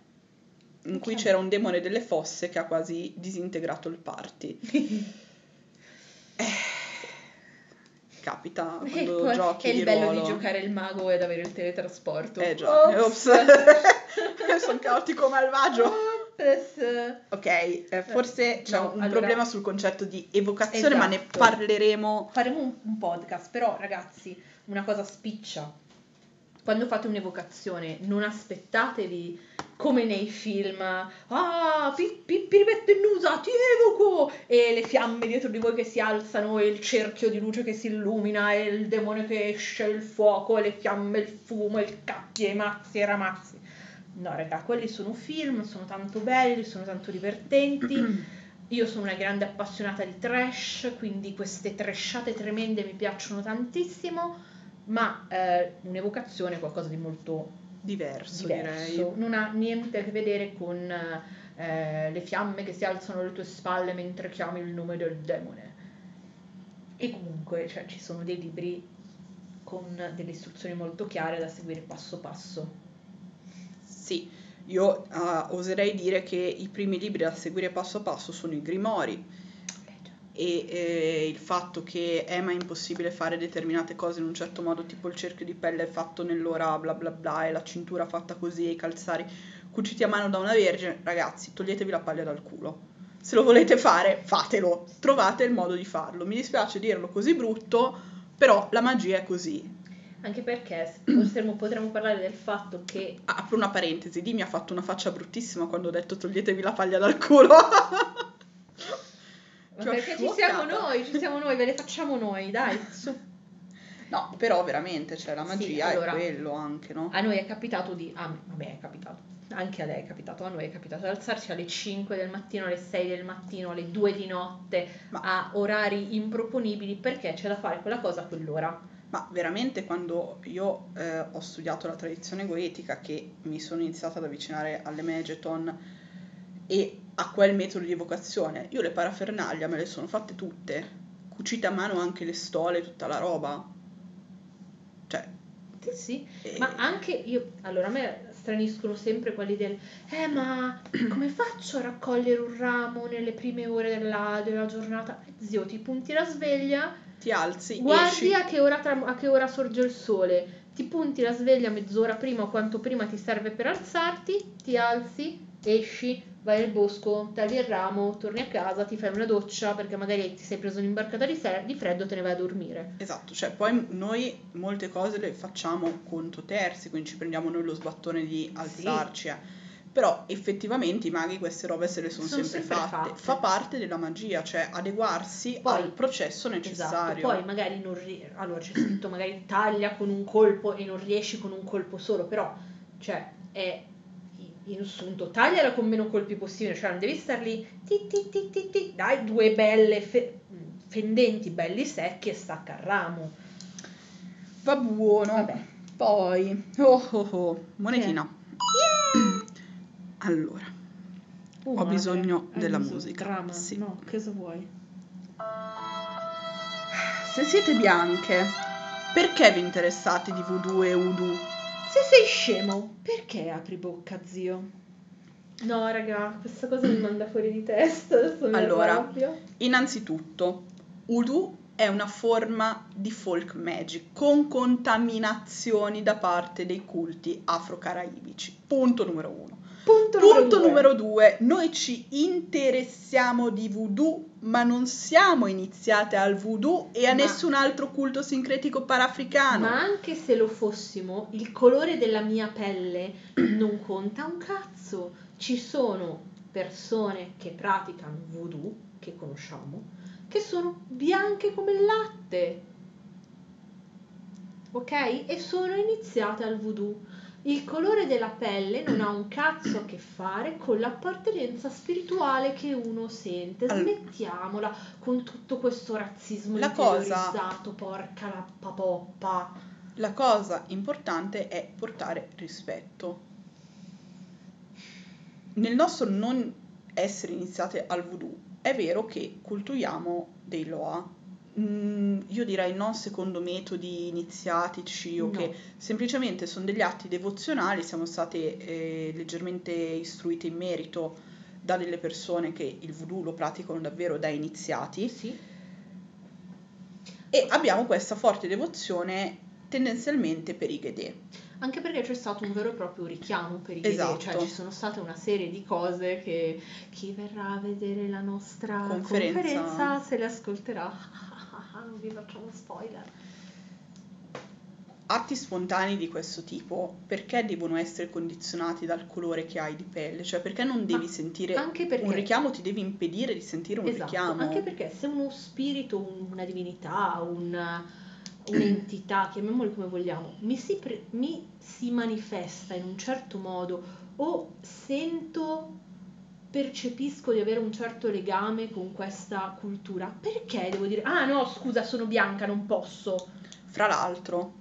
in cui Ok. c'era un demone delle fosse che ha quasi disintegrato il party. Capita E quando poi giochi è il bello ruolo. di giocare il mago ed avere il teletrasporto. Eh già, Ops. ops. Sono caotico malvagio. Ops. Ok, eh, forse c'è no, un allora- problema sul concetto di evocazione, ma ne Esatto. parleremo. Faremo un, un podcast, però ragazzi, una cosa spiccia. Quando fate un'evocazione, non aspettatevi come nei film, ah, pi- pi- Piripetto e Nusa, ti evoco! E le fiamme dietro di voi che si alzano, e il cerchio di luce che si illumina, e il demone che esce, il fuoco, e le fiamme, il fumo, il cacchi, e i mazzi e i ramazzi. No, raga, quelli sono film, sono tanto belli, sono tanto divertenti. Io sono una grande appassionata di trash, quindi queste trashate tremende mi piacciono tantissimo, ma eh, un'evocazione è qualcosa di molto Diverso, diverso. direi. Non ha niente a che vedere con eh, le fiamme che si alzano alle tue spalle mentre chiami il nome del demone. E comunque, cioè, ci sono dei libri con delle istruzioni molto chiare da seguire passo passo. Sì, io ah, oserei dire che i primi libri da seguire passo a passo sono i Grimori e eh, il fatto che è mai impossibile fare determinate cose in un certo modo, tipo il cerchio di pelle è fatto nell'ora bla bla bla e la cintura fatta così e i calzari cuciti a mano da una vergine, ragazzi, toglietevi la paglia dal culo. Se lo volete fare, fatelo, trovate il modo di farlo. Mi dispiace dirlo così brutto, però la magia è così. Anche perché potremmo, potremmo parlare del fatto che... Apro una parentesi, Di mi ha fatto una faccia bruttissima quando ho detto toglietevi la paglia dal culo. Ma perché ci siamo noi, ci siamo noi, ve le facciamo noi, dai, su. No, però veramente, cioè la magia Sì, allora, è quello anche, no? A noi è capitato di... Ah, vabbè, è capitato. Anche a lei è capitato, a noi è capitato di alzarci alle 5 del mattino, alle 6 del mattino, alle 2 di notte, Ma- a orari improponibili, perché c'è da fare quella cosa a quell'ora. Ma veramente quando io eh, ho studiato la tradizione goetica, che mi sono iniziata ad avvicinare alle Megeton e a quel metodo di evocazione, io le parafernaglia me le sono fatte tutte, cucite a mano anche le stole, tutta la roba. Cioè, Sì, sì. eh, Ma anche io, allora a me straniscono sempre quelli del eh ma come faccio a raccogliere un ramo nelle prime ore della, della giornata? Zio, ti punti la sveglia, ti alzi, guardi esci, a che, ora tra- a che ora sorge il sole, ti punti la sveglia mezz'ora prima o quanto prima ti serve per alzarti, ti alzi, esci, vai nel bosco, tagli il ramo, torni a casa, ti fai una doccia perché magari ti sei preso un'imbarcata di, se- di freddo e te ne vai a dormire. Esatto, cioè poi noi molte cose le facciamo conto terzi, quindi ci prendiamo noi lo sbattone di alzarci, eh. Però effettivamente i maghi queste robe se le sono, Sono sempre, sempre fatte. fatte. Fa parte della magia, cioè adeguarsi Poi- al processo Esatto, necessario. poi magari non ri- allora c'è scritto magari taglia con un colpo e non riesci con un colpo solo, però cioè è in assunto, tagliala con meno colpi possibile, cioè non devi star lì ti, ti, ti, ti, ti, dai due belle fe- fendenti belli secchi e stacca il ramo. Va buono. Vabbè. Poi, oh oh oh, monetina. Allora, Uh, Ho bisogno della bisogno- musica, Dramma, sì. no, cosa vuoi? se siete bianche, perché vi interessate di voodoo e voodoo? Se sei scemo, perché apri bocca, zio? No, raga, questa cosa mi manda fuori di testa, adesso mi Allora. arrabbio. Innanzitutto, voodoo è una forma di folk magic con contaminazioni da parte dei culti afro-caraibici. Punto numero uno. Punto, Punto due. numero due, noi ci interessiamo di voodoo, ma non siamo iniziate al voodoo e a Ma- nessun altro culto sincretico parafricano. Ma anche se lo fossimo, il colore della mia pelle non conta un cazzo. Ci sono persone che praticano voodoo, che conosciamo, che sono bianche come il latte. Ok? E sono iniziate al voodoo. Il colore della pelle non ha un cazzo a che fare con l'appartenenza spirituale che uno sente. Smettiamola con tutto questo razzismo La cosa- porca la papoppa. La cosa importante è portare rispetto. Nel nostro non essere iniziate al voodoo, è vero che cultuiamo dei Loa. Mm, io direi non secondo metodi iniziatici o No. che semplicemente sono degli atti devozionali, siamo state eh, leggermente istruite in merito da delle persone che il voodoo lo praticano davvero da iniziati Sì. e abbiamo questa forte devozione tendenzialmente per i Ghedè. Anche perché c'è stato un vero e proprio richiamo per i Ghedè, Esatto. cioè ci sono state una serie di cose che chi verrà a vedere la nostra Conferenza. conferenza, se le ascolterà. non vi facciamo spoiler. Atti spontanei di questo tipo, perché devono essere condizionati dal colore che hai di pelle? Cioè, perché non devi Ma sentire perché- un richiamo, ti devi impedire di sentire un Esatto, richiamo. anche perché se uno spirito, un- una divinità, un- un'entità, chiamiamolo come vogliamo, mi si, pre- mi si manifesta in un certo modo o sento, percepisco di avere un certo legame con questa cultura, perché devo dire, ah no, scusa, sono bianca, non posso. Fra l'altro,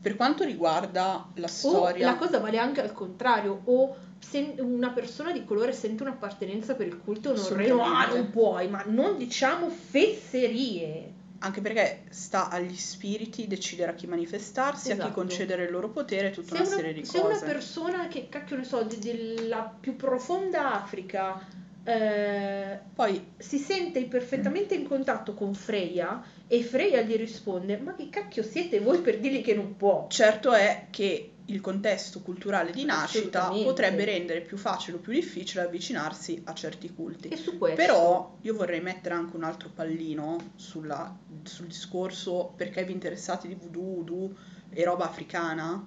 per quanto riguarda la O storia, la cosa vale anche al contrario, o se una persona di colore sente un'appartenenza per il culto non re, no, Assolutamente. non puoi, ma non diciamo fesserie. Anche perché sta agli spiriti decidere a chi manifestarsi, a chi Esatto. concedere il loro potere, tutta Se una serie di se cose. una persona che, cacchio ne so, de- della più profonda Africa eh, Poi si sente perfettamente in contatto con Freya e Freya gli risponde: Ma che cacchio siete voi per dirgli che non può? certo è che il contesto culturale di nascita potrebbe rendere più facile o più difficile avvicinarsi a certi culti. E su questo. Però io vorrei mettere anche un altro pallino sulla- sul discorso perché vi interessate di voodoo, voodoo e roba africana.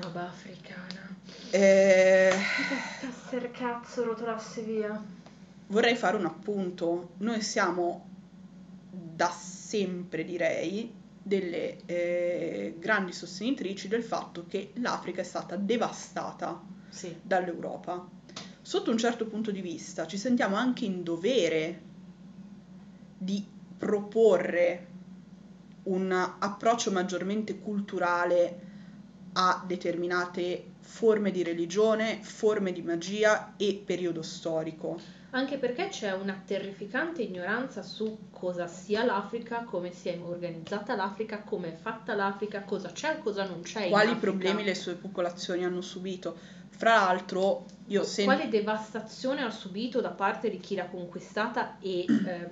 Roba africana. Eh, casser cazzo rotolasse via. vorrei fare un appunto. Noi siamo da sempre, direi, delle eh, grandi sostenitrici del fatto che l'Africa è stata devastata Sì. dall'Europa. Sotto un certo punto di vista ci sentiamo anche in dovere di proporre un approccio maggiormente culturale a determinate forme di religione, forme di magia e periodo storico. Anche perché c'è una terrificante ignoranza su cosa sia l'Africa, come si è organizzata l'Africa, come è fatta l'Africa, cosa c'è e cosa non c'è in Quali problemi le sue popolazioni hanno subito. Fra l'altro, io sento... Quale devastazione ha subito da parte di chi l'ha conquistata e eh,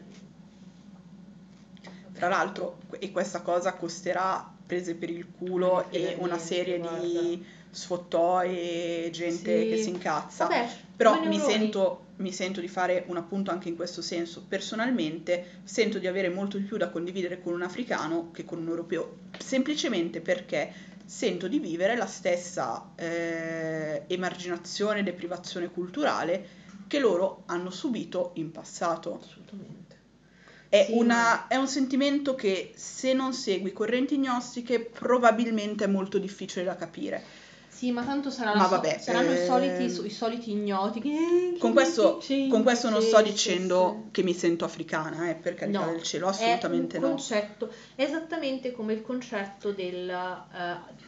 Fra l'altro, e questa cosa costerà prese per il culo Eh, e una veramente, serie di guarda. sfottoi e gente Sì. che si incazza. Vabbè, Però mi sento, mi sento di fare un appunto anche in questo senso. Personalmente sento di avere molto di più da condividere con un africano che con un europeo, semplicemente perché sento di vivere la stessa eh, emarginazione e deprivazione culturale che loro hanno subito in passato. Assolutamente. È, Sì, una- ma- è un sentimento che se non segui correnti gnostiche probabilmente è molto difficile da capire. Sì, ma tanto Ma la so- vabbè, saranno i, ehm, soliti, i soliti ignoti. eh, Con questo, con questo non sto dicendo sì. che mi sento africana, eh, per carità No, del cielo, assolutamente è un no. concetto, esattamente come il concetto della eh,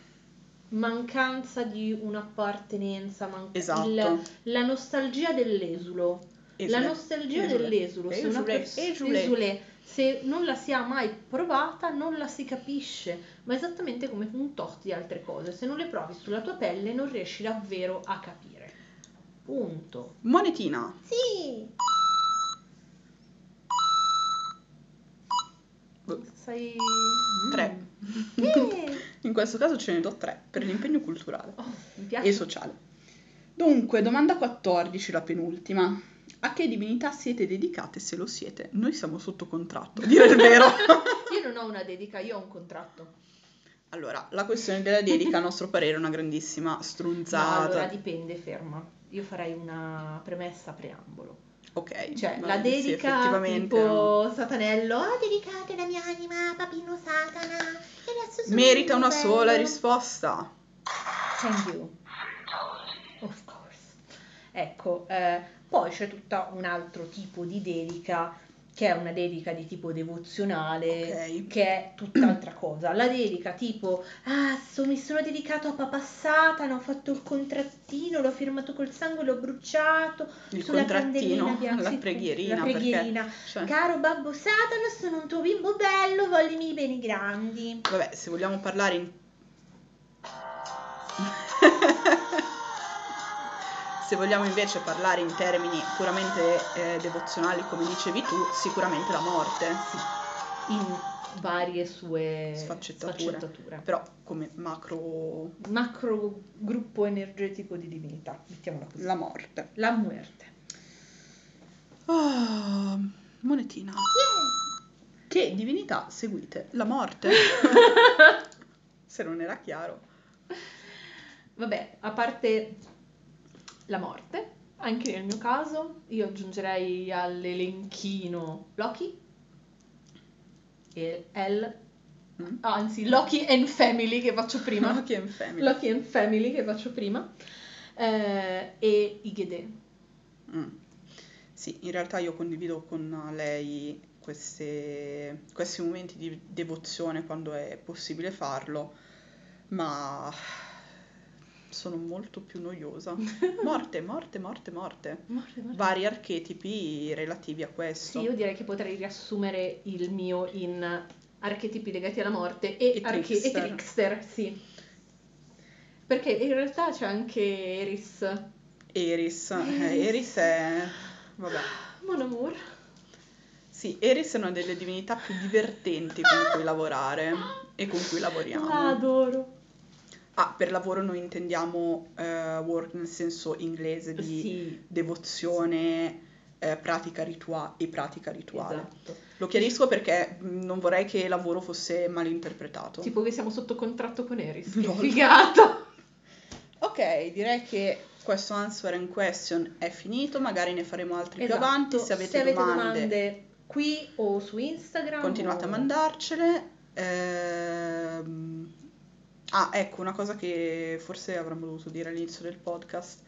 mancanza di un'appartenenza, man- Esatto. il- la nostalgia dell'esulo. La Esule. nostalgia Esule. dell'esulo, se, una Esule, pers- esule. Se non la si ha mai provata, non la si capisce, ma esattamente come un tot di altre cose, se non le provi sulla tua pelle non riesci davvero a capire. Punto. Monetina. Sì. Sei... Tre. Mm. Eh. In questo caso ce ne do tre per l'impegno culturale Oh, mi e sociale. Dunque, domanda 14, la penultima. A che divinità siete dedicate se lo siete? Noi siamo sotto contratto, dire il vero. Io non ho una dedica, io ho un contratto. Allora, la questione della dedica, a nostro parere, è una grandissima No, strunzata. allora dipende, ferma. Io farei una premessa preambolo. Ok, Cioè, la sì, dedica effettivamente, tipo Satanello, Ho ah, dedicato la mia anima a Papino Satana Merita un una livello. sola risposta. Thank you. Of course. Ecco, eh, poi c'è tutto un altro tipo di dedica che è una dedica di tipo devozionale, Ok. che è tutt'altra cosa. La dedica tipo, ah, so- mi sono dedicato a Papa Satana, ho fatto il contrattino, l'ho firmato col sangue, l'ho bruciato Il sulla contrattino, bianca. la preghierina, La perché- preghierina. Cioè, Caro babbo Satana, sono un tuo bimbo bello, voglio i beni grandi. vabbè, se vogliamo parlare in... se vogliamo invece parlare in termini puramente eh, devozionali, come dicevi tu, sicuramente la morte. in varie sue Sfaccettature. sfaccettature. Però come macro... Macro gruppo energetico di divinità, mettiamola così. la morte. La muerte. Ah, monetina. Che divinità seguite? La morte. se non era chiaro. Vabbè, a parte la morte, anche nel mio caso, io aggiungerei all'elenchino Loki e L, Mm? anzi Loki and Family che faccio prima. Loki and Family. Loki and Family che faccio prima. eh, e Igede. Mm. Sì, in realtà io condivido con lei queste- questi momenti di devozione quando è possibile farlo, ma sono molto più noiosa. Morte, morte, morte, morte. Morte, morte. Vari archetipi relativi a questo. Sì, io direi che potrei riassumere il mio in archetipi legati alla morte e, E arche- e trickster. trickster, sì. Perché in realtà c'è anche Eris. Eris, eh, Eris è Vabbè. Mon amour. Sì, Eris è una delle divinità più divertenti con cui lavorare e con cui lavoriamo. La adoro. Ah, per lavoro noi intendiamo eh, work nel senso inglese di Sì, devozione, eh, pratica rituale e pratica rituale. esatto. Lo chiarisco perché mh, non vorrei che lavoro fosse malinterpretato. Tipo che siamo sotto contratto con Eris. Che Lol. figata. Ok, direi che questo answer and question è finito, magari ne faremo altri più Esatto. avanti. Se avete, domande, qui o su Instagram continuate a o- mandarcele. Ehm, Ah, ecco, una cosa che forse avremmo dovuto dire all'inizio del podcast.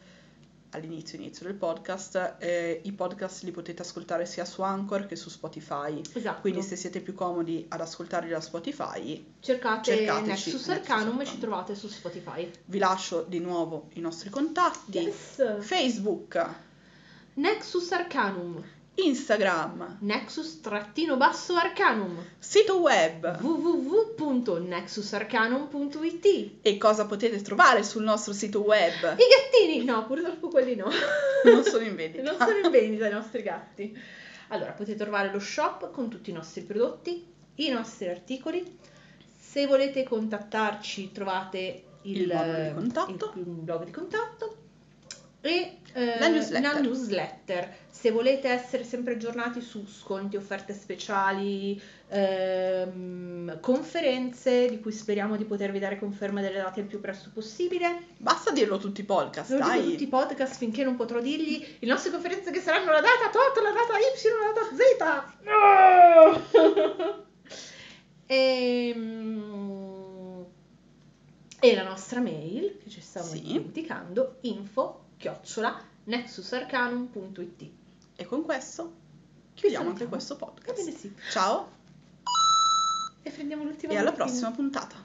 All'inizio, inizio del podcast, eh, i podcast li potete ascoltare sia su Anchor che su Spotify. Esatto. Quindi se siete più comodi ad ascoltarli da Spotify, cercate cercateci Nexus Nexus Arcanum e ci trovate su Spotify. vi lascio di nuovo i nostri contatti. Yes. Facebook, Nexus Arcanum. Instagram, Nexus-Arcanum. sito web www.nexusarcanum.it e cosa potete trovare sul nostro sito web. I gattini! No, purtroppo quelli no. Non sono in vendita. Non sono in vendita i nostri gatti. Allora, potete trovare lo shop con tutti i nostri prodotti, i nostri articoli. Se volete contattarci trovate il, Il di contatto. il- il blog di contatto e eh, La newsletter. la newsletter. Se volete essere sempre aggiornati su sconti, offerte speciali, ehm, conferenze di cui speriamo di potervi dare conferma delle date il più presto possibile. Basta dirlo tutti i podcast, Lo dico dai. tutti i podcast finché non potrò dirgli le nostre conferenze che saranno la data tot, la data y, la data z. Ehm, e la nostra mail, che ci stiamo Sì. dimenticando, info chiocciola nexusarcanum.it. E con questo chiudiamo anche questo podcast. Bene, sì. Ciao e prendiamo l'ultima. E alla prossima puntata.